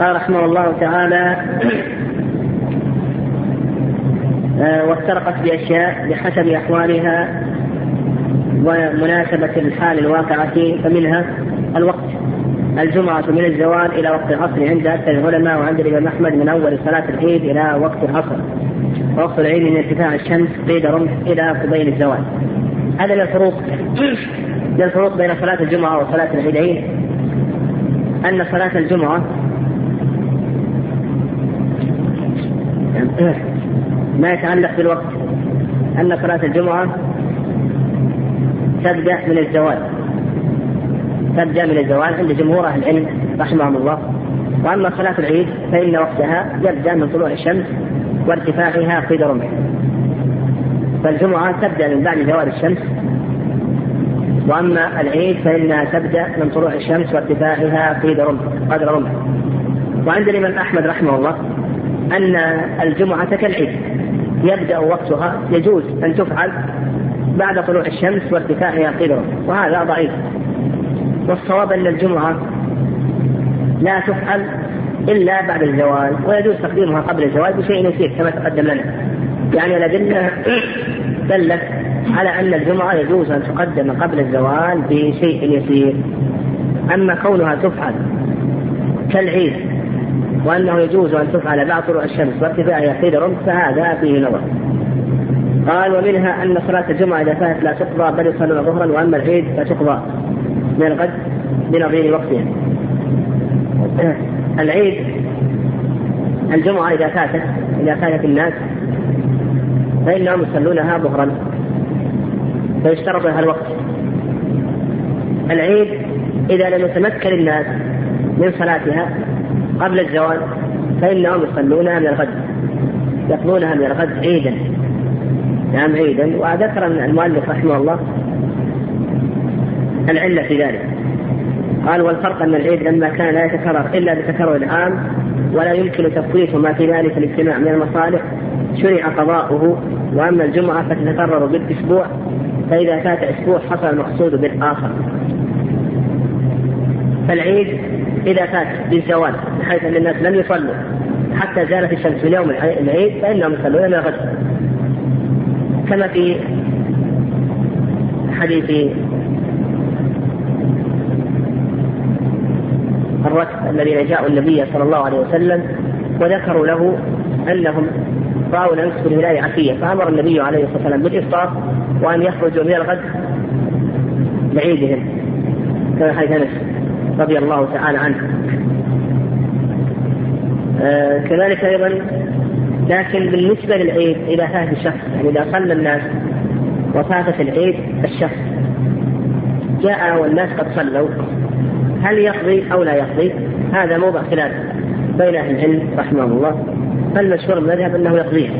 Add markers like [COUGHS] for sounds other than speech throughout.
قال رحمه الله تعالى آه، وافترقت بأشياء بحسب أحوالها ومناسبة الحال الواقعة فمنها الوقت. الجمعة من الزوال إلى وقت العصر عند أكثر العلماء وعند الإمام أحمد من أول صلاة العيد إلى وقت العصر. ووقت العيد من ارتفاع الشمس قيد رمح إلى قبيل الزوال. هذا الفروق. الفروق بين صلاة الجمعة وصلاة العيدين. أن صلاة الجمعة ما يتعلق بالوقت. أن صلاة الجمعة تبدأ من الزوال. تبدأ من الزوال عند جمهور أهل العلم رحمهم الله. وأما صلاة العيد فإن وقتها يبدأ من طلوع الشمس وارتفاعها قيد رمح فالجمعة تبدأ من بعد زوال الشمس. وأما العيد فإنها تبدأ من طلوع الشمس وارتفاعها قيد رمح قدر رمح وعند الإمام أحمد رحمه الله أن الجمعة كالعيد. يبدأ وقتها يجوز أن تفعل بعد طلوع الشمس وارتفاعها قيد رمح وهذا ضعيف. والصواب أن الجمعة لا تفعل إلا بعد الزوال ويجوز تقديمها قبل الزوال بشيء يسير كما تقدم لنا. يعني الأدلة [COUGHS] دلت على أن الجمعة يجوز أن تقدم قبل الزوال بشيء يسير. أما كونها تفعل كالعيد وأنه يجوز أن تفعل بعد طلوع الشمس وارتفاعها قيد رمح فهذا فيه نظر. قال ومنها أن صلاة الجمعة إذا كانت لا تقضى بل يصلون ظهرا وأما العيد فتقضى من الغد بنظير وقتها. العيد الجمعة إذا فاتت إذا فاتت الناس فإنهم يصلونها ظهرا فيشترط لها الوقت. العيد إذا لم يتمكن الناس من صلاتها قبل الزوال فإنهم يصلونها من الغد. يقضونها من الغد عيدا. نعم عيدا. وذكر المؤلف رحمه الله العلة في ذلك. قال والفرق أن العيد لما كان لا يتكرر إلا بتكرر العام ولا يمكن تفويت ما في ذلك الاجتماع من المصالح شرع قضاؤه. وأما الجمعة فتتكرر بالأسبوع فإذا فات أسبوع حصل المقصود بالآخر. فالعيد إذا فات بالزوال بحيث أن الناس لم يصلوا. حتى زالت الشمس من يوم العيد فإنهم يصلون من الغد. كما في حديث الركب الذين جاءوا النبي صلى الله عليه وسلم وذكروا له أنهم رأوا الامس في الهلال عشية. فأمر النبي عليه الصلاة والسلام بالإفطار وأن يخرجوا من الغد لعيدهم كما حديث أنس. رضي الله تعالى عنه. آه كذلك أيضا لكن بالنسبة للعيد إذا فات الشخص يعني إذا صلى الناس وفاتت العيد الشخص جاء والناس قد صلوا هل يقضي أو لا يقضي؟ هذا موضع خلاف بين أهل العلم رحمه الله فالمشهور المذهب أنه يقضيها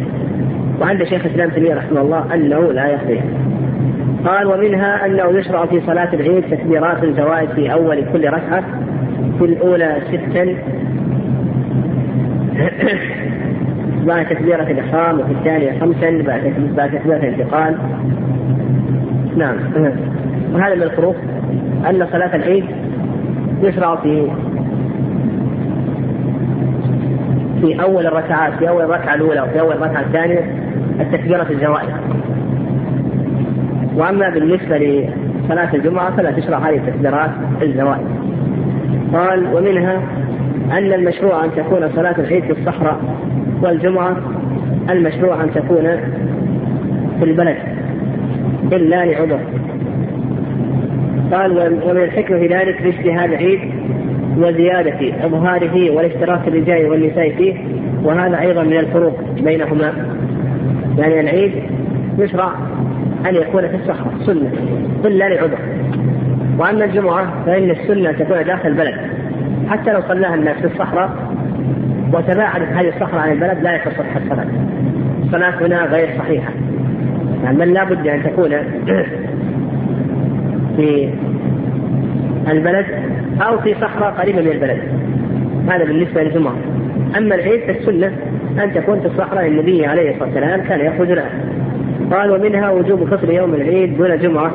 وعند شيخ الإسلام تيمية رحمه الله أنه لا يقضيها قال ومنها أنه يشرع في صلاة العيد تكبيرات الزوائد في أول كل ركعة في الأولى ستا. [COUGHS] بعد تكبيرة الإحرام وفي الثانية خمسا بعد تكبيرة الانتقال. نعم. [COUGHS] وهذا من الفروق أن صلاة العيد يشرع في في أول الركعات في أول الركعة الأولى وفي أول الركعة الثانية التكبيرة الزوائد. وأما بالنسبة لصلاة الجمعة فلا تشرع هذه التكبيرات الزوائد قال ومنها أن المشروع أن تكون صلاة العيد في الصحراء والجمعة المشروع أن تكون في البلد إلا لعذر. قال ومن الحكمة في ذلك باجتهاد العيد وزيادة إظهاره والاشتراك الرجال والنساء فيه وهذا أيضا من الفروق بينهما. يعني العيد يشرع أن يكون في الصحراء سنة إلا لعذر وأما الجمعة فإن السنة تكون داخل البلد حتى لو صلاها الناس في الصحراء وتباعدت هذه الصخرة عن البلد لا يصح الصلاة. الصلاة هنا غير صحيحة. يعني بل لا بد أن تكون [CLEARS THROAT] في البلد أو في صحراء قريبة من البلد. هذا بالنسبة للجمعة. أما العيد فالسنة أن تكون في الصحراء النبي عليه الصلاة والسلام كان يخرج لها. قال ومنها وجوب فطر يوم العيد دون جمعة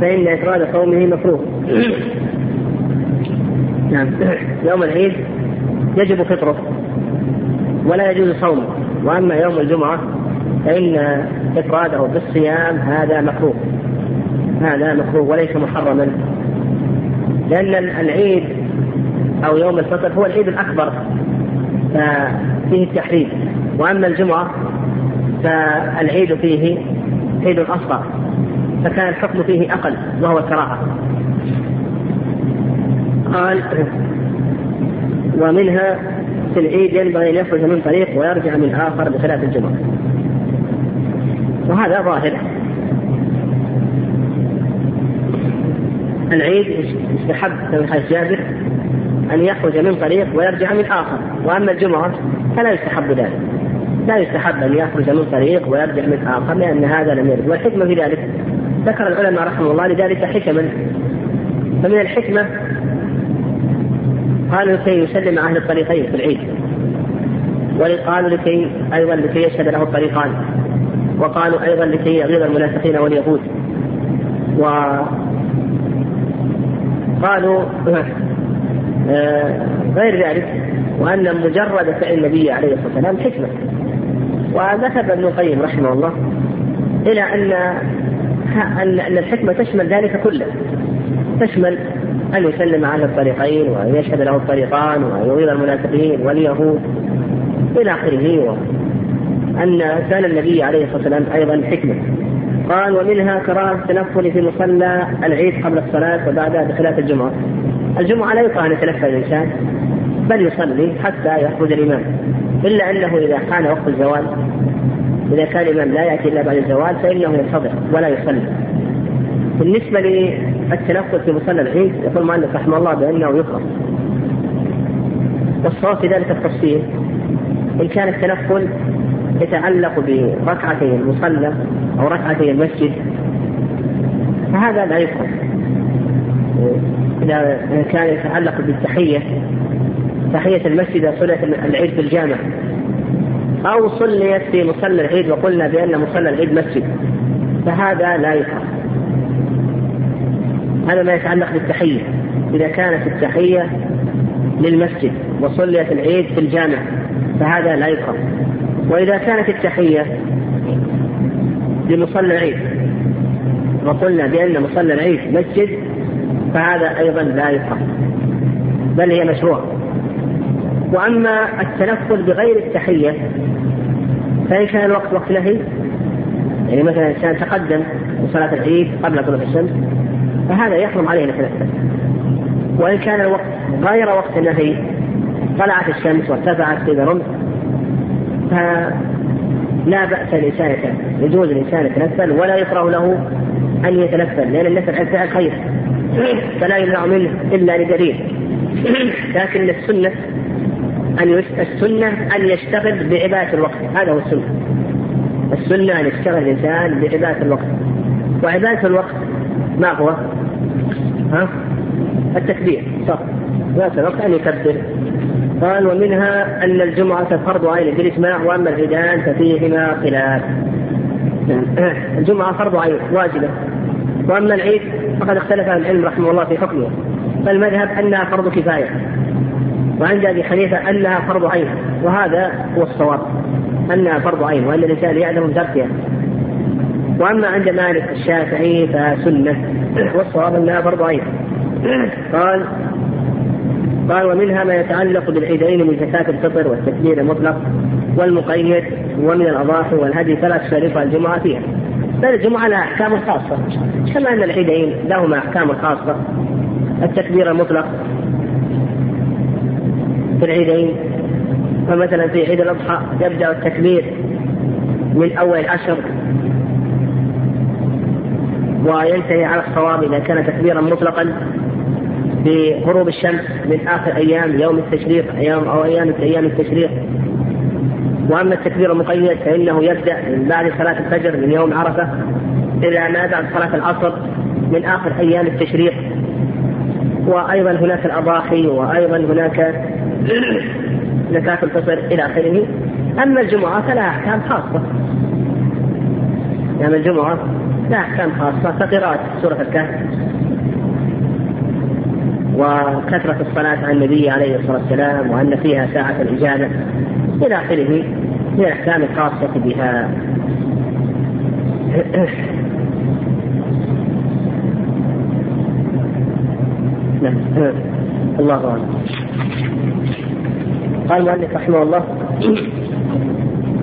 فإن إفراد صومه مكروه. نعم. يوم العيد يجب فطره ولا يجوز صومه. وأما يوم الجمعة فإن إفراده بالصيام هذا مكروه. هذا مكروه وليس محرما. لأن العيد أو يوم الفطر هو العيد الأكبر ففيه التحريم. وأما الجمعة فالعيد فيه عيد اصغر فكان الحكم فيه أقل وهو الكراهه قال ومنها في العيد ينبغي أن يخرج من طريق ويرجع من آخر بخلاف الجمعة. وهذا ظاهر. العيد يستحب من حديث جابر أن يخرج من طريق ويرجع من آخر وأما الجمعة فلا يستحب ذلك. لا يستحب أن يخرج من طريق ويرجع من آخر لأن هذا لم يرد. والحكمة في ذلك. ذكر العلماء رحمه الله لذلك حكما. فمن الحكمة قالوا لكي يسلم أهل الطريقين في العيد. وقالوا لكي أيضا لكي يشهد له الطريقان. وقالوا أيضا لكي يغيظ المنافقين واليهود. وقالوا [LAUGHS] آه، غير ذلك. وأن مجرد فعل النبي عليه الصلاة والسلام حكمة. وذهب ابن القيم رحمه الله إلى أن أن الحكمة تشمل ذلك كله. تشمل أن يسلم على الطريقين وأن يشهد له الطريقان وأن يغيظ المنافقين واليهود إلى آخره أن كان النبي عليه الصلاة والسلام أيضا حكمة. قال ومنها كراهة التنفل في مصلى العيد قبل الصلاة وبعدها بخلاف الجمعة. الجمعة لا يكره أن يتنفل الإنسان. بل يصلي حتى يخرج الإمام. إلا أنه إذا كان وقت الزوال إذا كان الإمام لا يأتي إلا بعد الزوال فإنه ينتظر ولا يصلي. بالنسبة للتنفل في مصلى العيد يقول المؤلف رحمه الله بأنه يكره والصواب في ذلك التفصيل إن كان التنفل يتعلق بركعتي المصلى أو ركعتي المسجد فهذا لا يكره إذا كان يتعلق بالتحية تحية المسجد صليت العيد في الجامع. أو صليت في مصلى العيد وقلنا بأن مصلى العيد مسجد. فهذا لا يكره هذا ما يتعلق بالتحية. إذا كانت التحية للمسجد وصليت العيد في الجامع فهذا لا يكره وإذا كانت التحية لمصلى العيد وقلنا بأن مصلى العيد مسجد فهذا أيضا لا يكره بل هي مشروع. وأما التنفل بغير التحية فإن كان الوقت وقت نهي يعني مثلا إنسان تقدم لصلاة العيد قبل طلوع الشمس فهذا يحرم عليه أن يتنفل. وإن كان الوقت غير وقت النهي طلعت الشمس وارتفعت في رمح فلا بأس الإنسان يجوز الإنسان يتنفل ولا يكره له أن يتنفل لأن النفل فعل خير فلا يمنع منه إلا لدليل. لكن السنة أن السنة أن يشتغل بعبادة الوقت. هذا هو السنة. السنة أن يشتغل الإنسان بعبادة الوقت. وعبادة الوقت ما هو؟ ها؟ التكبير. صح. عبادة الوقت أن يكبر. قال ومنها أن الجمعة فرض عين بالإجماع وأما العيدان ففيهما خلاف. [CLEARS THROAT] الجمعة فرض عين واجبة. وأما العيد فقد اختلف أهل العلم رحمه الله في حكمه. فالمذهب أنها فرض كفاية. وعند أبي حنيفة أنها فرض عين وهذا هو الصواب أنها فرض عين وأن الإنسان يعلم بتركها وأما عند مالك الشافعي فسنة والصواب أنها فرض عين. قال قال ومنها ما يتعلق بالعيدين من زكاة الفطر والتكبير المطلق والمقيد ومن الأضاحي والهدي فلا تشاركها الجمعة فيها. بل الجمعة لها أحكام خاصة كما أن العيدين لهما أحكام خاصة التكبير المطلق في العيدين. فمثلا في عيد الأضحى يبدأ التكبير من أول العشر وينتهي على الصواب إذا كان تكبيرا مطلقا بغروب الشمس من آخر أيام يوم التشريق أيام أو أيام أيام التشريق. وأما التكبير المقيد فإنه يبدأ من بعد صلاة الفجر من يوم عرفة إلى ما بعد صلاة العصر من آخر أيام التشريق. وأيضا هناك الأضاحي وأيضا هناك [COUGHS] زكاة الفطر إلى آخره. أما الجمعة فلها أحكام خاصة. يعني الجمعة لها أحكام خاصة كقراءه سورة الكهف وكثرة الصلاة على النبي عليه الصلاة والسلام وأن فيها ساعة الإجابة إلى آخره من الأحكام الخاصة بها. [COUGHS] نعم. الله أعلم. قال المؤلف رحمه الله.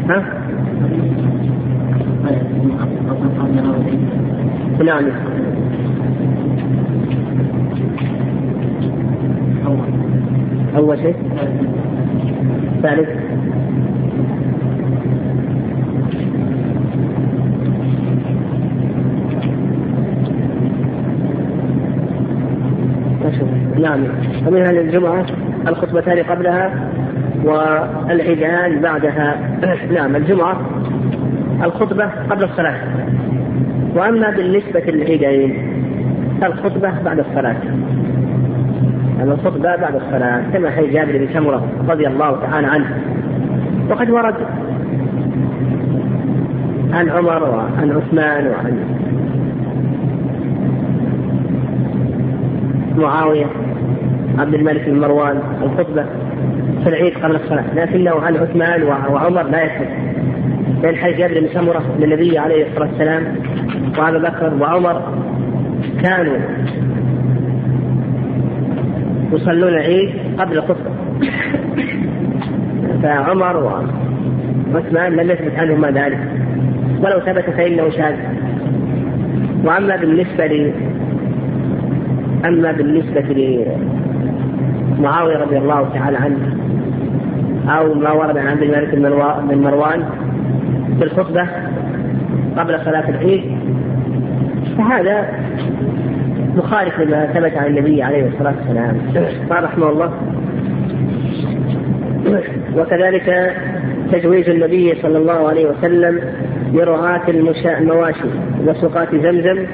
ها؟ نعم. أول شيء. ثالث. نعم. ومنها للجمعة الخطبتان قبلها والعيدان بعدها. [CLEARS THROAT] نعم الجمعة الخطبة قبل الصلاة. وأما بالنسبة للعيدين الخطبة بعد الصلاة. الخطبة بعد الصلاة كما حديث جابر بن سمرة رضي الله تعالى عنه. وقد ورد عن عمر وعن عثمان وعن معاوية عبد الملك بن مروان الخطبة في العيد قبل الصلاة. لكنه عن عثمان وعمر لا يثبت لأن حديث جابر بن سمرة للنبي عليه الصلاة والسلام وأبا بكر وعمر كانوا يصلون العيد قبل الخطبة. فعمر وعثمان لم يثبت عنهما ذلك. ولو ثبت فإنه شاذ. وأما بالنسبة أما بالنسبة لمعاوية رضي الله تعالى عنه أو ما ورد عن عبد الملك بن مروان في الخطبة قبل صلاة العيد فهذا مخالف لما ثبت عن النبي عليه الصلاة والسلام. قال رحمه الله وكذلك تجويز النبي صلى الله عليه وسلم لرعاة المواشي وسقاة زمزم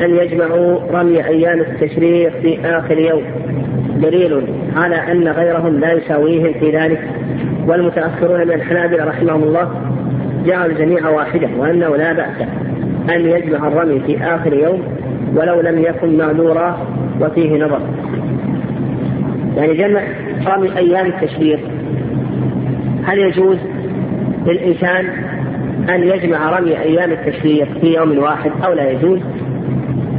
أن يجمعوا رمي أيام التشريق في آخر يوم. دليل على أن غيرهم لا يساويهم في ذلك. والمتأخرون من الحنابلة رحمهم الله جعلوا الجميع واحدة وأنه لا بأس أن يجمع الرمي في آخر يوم ولو لم يكن معذورا وفيه نظر. يعني جمع رمي أيام التشريق هل يجوز للإنسان أن يجمع رمي أيام التشريق في يوم واحد أو لا يجوز؟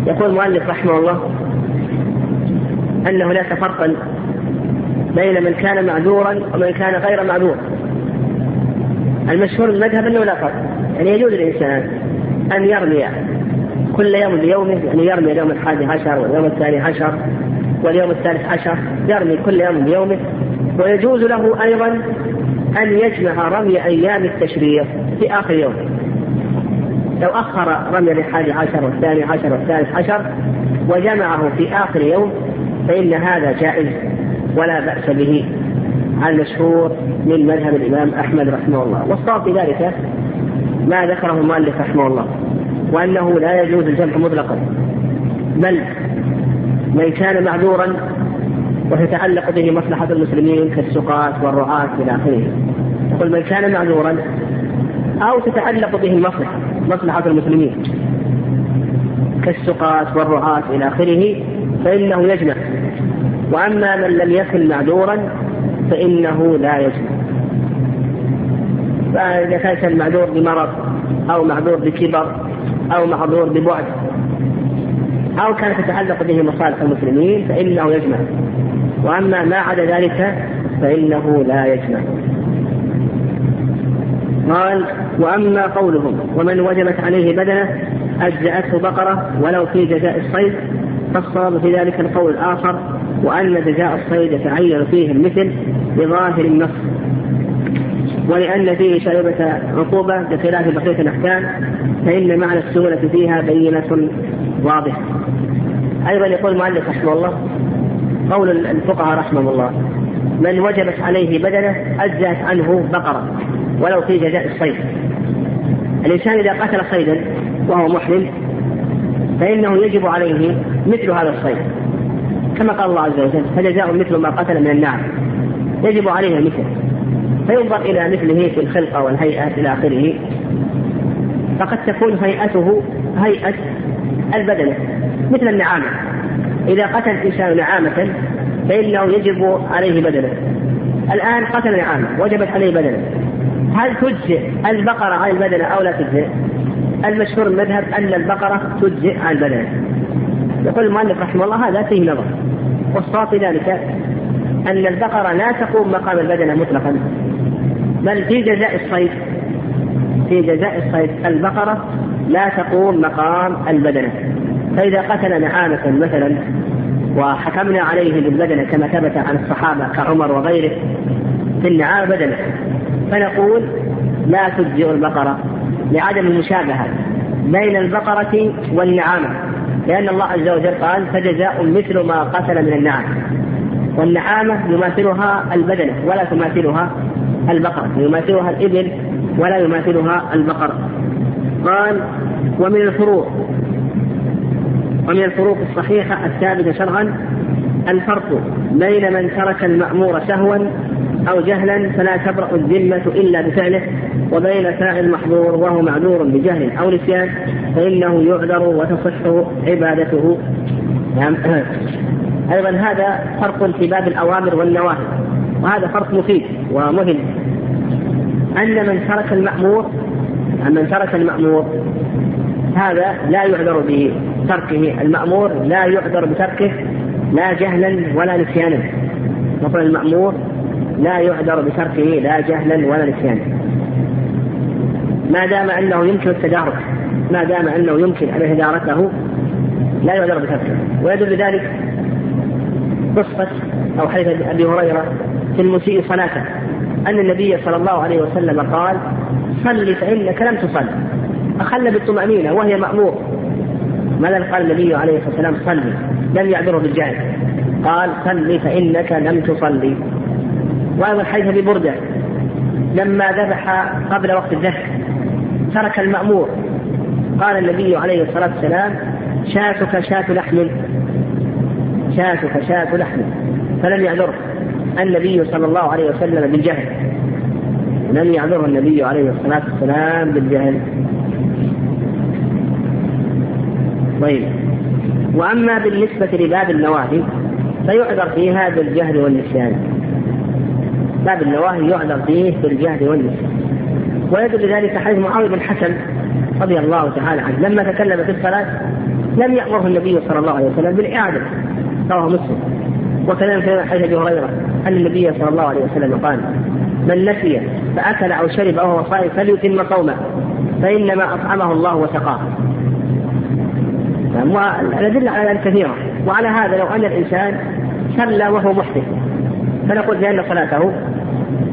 يقول المؤلف رحمه الله أنه لا فرقا بين من كان معذورا ومن كان غير معذور. المشهور المذهب أنه لا فرق يعني يجوز للإنسان أن يرمي كل يوم بيومه يعني يرمي اليوم الحادي عشر واليوم الثاني عشر واليوم الثالث عشر يرمي كل يوم بيومه. ويجوز له أيضا أن يجمع رمي أيام التشريق في آخر يوم. لو أخر رمي الحادي عشر والثاني عشر والثالث عشر وجمعه في آخر يوم فإن هذا جائز ولا بأس به. المشهور من مذهب الإمام أحمد رحمه الله. والصواب في ذلك ما ذكره المؤلف رحمه الله وأنه لا يجوز الجمع مطلقا بل من كان معذورا وتتعلق به مصلحة المسلمين كالسقاة والرعاة إلى آخره. يقول من كان معذورا أو تتعلق به المصلحة مصلحة المسلمين. كالسقاة والرعاة إلى آخره فإنه يجمع. وأما من لم يكن معذورا فإنه لا يجمع. فإذا كان المعذور بمرض أو معذور بكبر أو معذور ببعد أو كانت تتعلق به مصالح المسلمين فإنه يجمع. وأما ما عدا ذلك فإنه لا يجمع. قال وأما قولهم ومن وجبت عليه بدنه أجزأته بقرة ولو في جزاء الصيد فالصواب في ذلك القول الآخر وأن جزاء الصيد يتعين فيه المثل بظاهر النص ولأن فيه شائبة عقوبة بخلاف بقية الأحكام فإن معنى السهولة فيها بينة واضحة. أيضا يقول المؤلف رحمه الله قول الفقهاء رحمه الله من وجبت عليه بدنه أجزأت عنه بقرة ولو في جزاء الصيد. الإنسان إذا قتل صيدا وهو محرم فإنه يجب عليه مثل هذا الصيد. كما قال الله عز وجل فجزاء مثل ما قتل من النعم يجب عليه مثله فينظر إلى مثله في الخلقة والهيئة إلى آخره. فقد تكون هيئته هيئة البدنة مثل النعامة. إذا قتل الإنسان نعامة فإنه يجب عليه بدنه. الآن قتل نعامة وجبت عليه بدنه. هل تجزئ البقرة عن البدنة أو لا تجزئ؟ المشهور المذهب أن البقرة تجزئ عن البدنة يقول المؤلف رحمه الله هذا فيه نظر. والصواب في ذلك أن البقرة لا تقوم مقام البدنة مطلقا. بل في جزاء الصيد. في جزاء الصيد البقرة لا تقوم مقام البدنة فإذا قتل نعامة مثلا وحكمنا عليه بالبدنة كما ثبت عن الصحابة كعمر وغيره في النعام بدنة فنقول لا تجزئ البقرة لعدم المشابهة بين البقرة والنعامة لأن الله عز وجل قال فجزاء مثل ما قتل من النعم والنعامة يماثلها البدنة ولا تماثلها البقرة يماثلها الإبل ولا يماثلها البقر قال ومن الفروق ومن الفروق الصحيحة الثابتة شرعا الفرق بين من ترك المأمور سهوا أو جهلا فلا تبرأ الذمة إلا بفعله وبين فاعل المحظور وهو معذور بجهل أو نسيان فإنه يعذر وتصح عبادته. نعم. [CLEARS THROAT] أيضا هذا فرق في باب الأوامر والنواهي وهذا فرق مفيد ومهم. أن من ترك المأمور أن من ترك المأمور هذا لا يعذر بتركه. المأمور لا يعذر بتركه لا جهلا ولا نسيانا. مثلا المأمور لا يعذر بتركه لا جهلا ولا نسيانا. ما دام أنه يمكن التدارك ما دام أنه يمكن أن يتداركه لا يعذر بتركه. ويدل ذلك قصة أو حديث أبي هريرة في المسيء صلاته أن النبي صلى الله عليه وسلم قال صل فإنك لم تصل. أخل بالطمأنينة وهي مأمور. ماذا قال النبي عليه الصلاة والسلام؟ صلي لم يعذره بالجهل قال صل فإنك لم تصلي وأيضا حديث أبي بردة لما ذبح قبل وقت الذبح ترك المأمور. قال النبي عليه الصلاة والسلام شاتك شاة لحم. شاتك شاة لحم. فلم يعذره النبي صلى الله عليه وسلم بالجهل. لم يعذره النبي عليه الصلاة والسلام بالجهل. طيب. وأما بالنسبة لباب النواهي فيعذر فيها بالجهل والنسيان. باب النواهي يعذر فيه بالجهل والنسيان ويدل ذلك حديث معاوية بن حسن رضي الله تعالى عنه. لما تكلم في الصلاة لم يأمره النبي صلى الله عليه وسلم بالإعادة. رواه مسلم. وكذلك في حديث أبي هريرة أن النبي صلى الله عليه وسلم قال من نسي فأكل أو شرب وهو صائم فليتم صومه فإنما أطعمه الله وسقاه. والأدلة على ذلك كثيرة. وعلى هذا لو أن الإنسان صلى وهو محدث فنقول بأن صلاته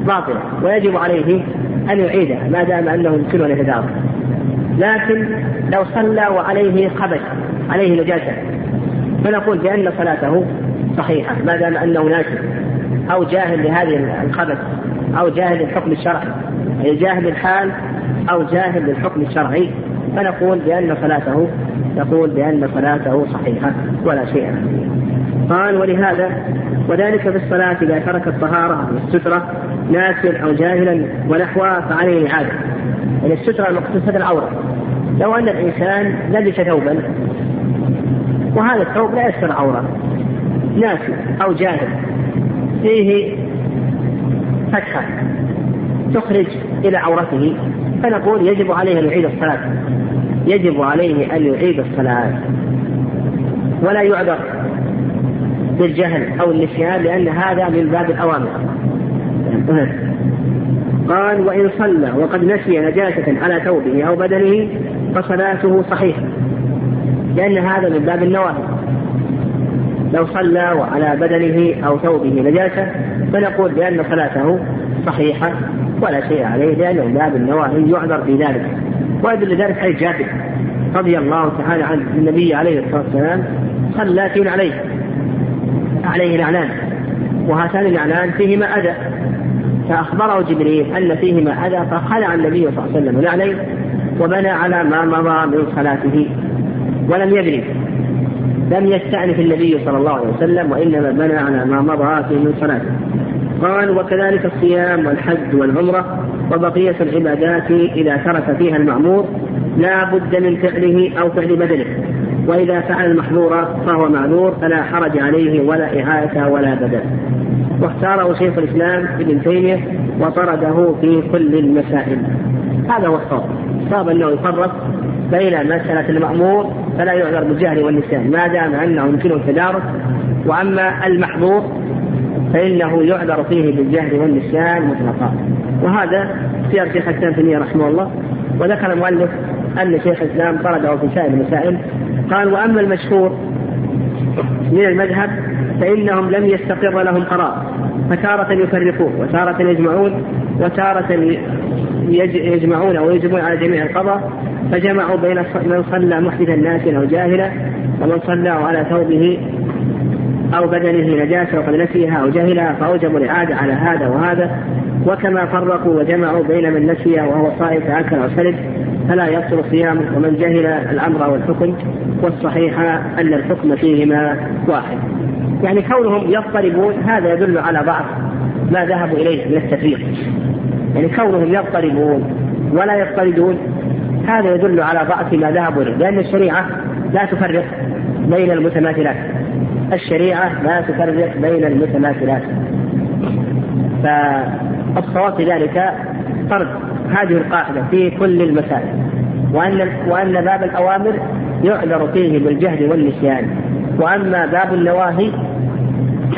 باطله ويجب عليه أن يعيدها ما دام أنه يمكنه أن يتدارك. لكن لو صلى وعليه خبث عليه نجاسة فنقول بأن صلاته صحيحة ما دام أنه ناسي أو جاهل لهذه الخبث أو جاهل للحكم الشرعي. أي جاهل الحال أو جاهل للحكم الشرعي. فنقول بأن صلاته نقول بأن صلاته صحيحة ولا شيء. قال ولهذا وذلك في الصلاة إذا ترك الطهارة والسترة ناسيا أو جاهلا ونحوها فعليه إعادة. يعني السترة المقصود العورة. لو أن الإنسان لبس ثوبا وهذا الثوب لا يستر عورة ناسي أو جاهل فيه فتحة تخرج إلى عورته فنقول يجب عليه أن يعيد الصلاة. يجب عليه أن يعيد الصلاة. ولا يعذر. بالجهل أو النسيان لأن هذا من باب الأوامر. قال وإن صلى وقد نسي نجاسة على ثوبه أو بدنه فصلاته صحيحة لأن هذا من باب النواهي. لو صلى وعلى بدنه أو ثوبه نجاسة فنقول بأن صلاته صحيحة ولا شيء عليه لأنه من باب النواهي يعذر في ذلك. ويدل ذلك حديث جابر رضي الله تعالى عن النبي عليه الصلاة والسلام صلى عليه. عليه نعلان وهاتان النعلان فيهما أذى. فأخبره جبريل أن فيهما أذى فخلع النبي صلى الله عليه وسلم نعليه وبنى على ما مضى من صلاته. ولم يبني. لم يستأنف النبي صلى الله عليه وسلم وإنما بنى على ما مضى فيه من صلاته. قال وكذلك الصيام والحج والعمرة وبقية العبادات إذا ترك فيها المأمور لا بد من فعله أو فعل بدنه وإذا فعل المحظور فهو معذور فلا حرج عليه ولا إعادة ولا بدل. واختاره شيخ الإسلام ابن تيمية وطرده في كل المسائل. هذا هو الصواب. صاب أنه يفرق بين مسألة المأمور فلا يعذر بالجهل والنسيان. ما دام أنه يمكنه التدارك وأما المحظور فإنه يعذر فيه بالجهل والنسيان مطلقا. وهذا سير شيخ الإسلام تيمية رحمه الله. وذكر المؤلف أن شيخ الإسلام طرده في سائر المسائل. قال وأما المشهور من المذهب فإنهم لم يستقر لهم قرار فتارة يفرقون وتارة يجمعون وتارة يجمعون أو يجمعون على جميع القضاء فجمعوا بين من صلى محدثا ناسيا أو جاهلا ومن صلى على ثوبه أو بدنه نجاسة وقد نسيها أو جهلها فأوجبوا الإعادة على هذا وهذا وكما فرقوا وجمعوا بين من نسي وهو صائم فأكل أو فلا يبطل صيامه ومن جهل الأمر والحكم والصحيح أن الحكم فيهما واحد. يعني كونهم يضطربون هذا يدل على بعض ما ذهبوا إليه من التفريق. يعني كونهم يضطربون ولا يضطردون هذا يدل على ضعف ما ذهبوا إليه. لأن الشريعة لا تفرق بين المتماثلات. الشريعة لا تفرق بين المتماثلات. فالصواب في ذلك فرض هذه القاعدة في كل المسائل. وأن وأن باب الأوامر يعذر فيه بالجهل والنسيان. وأما باب النواهي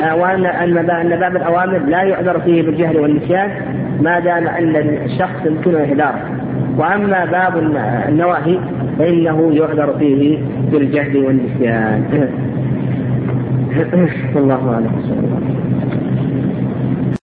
آه، وأن أن باب الأوامر لا يعذر فيه بالجهل والنسيان ما دام أن الشخص يمكنه إهداره وأما باب النواهي فإنه يعذر فيه بالجهل والنسيان. [COUGHS] والله أعلم.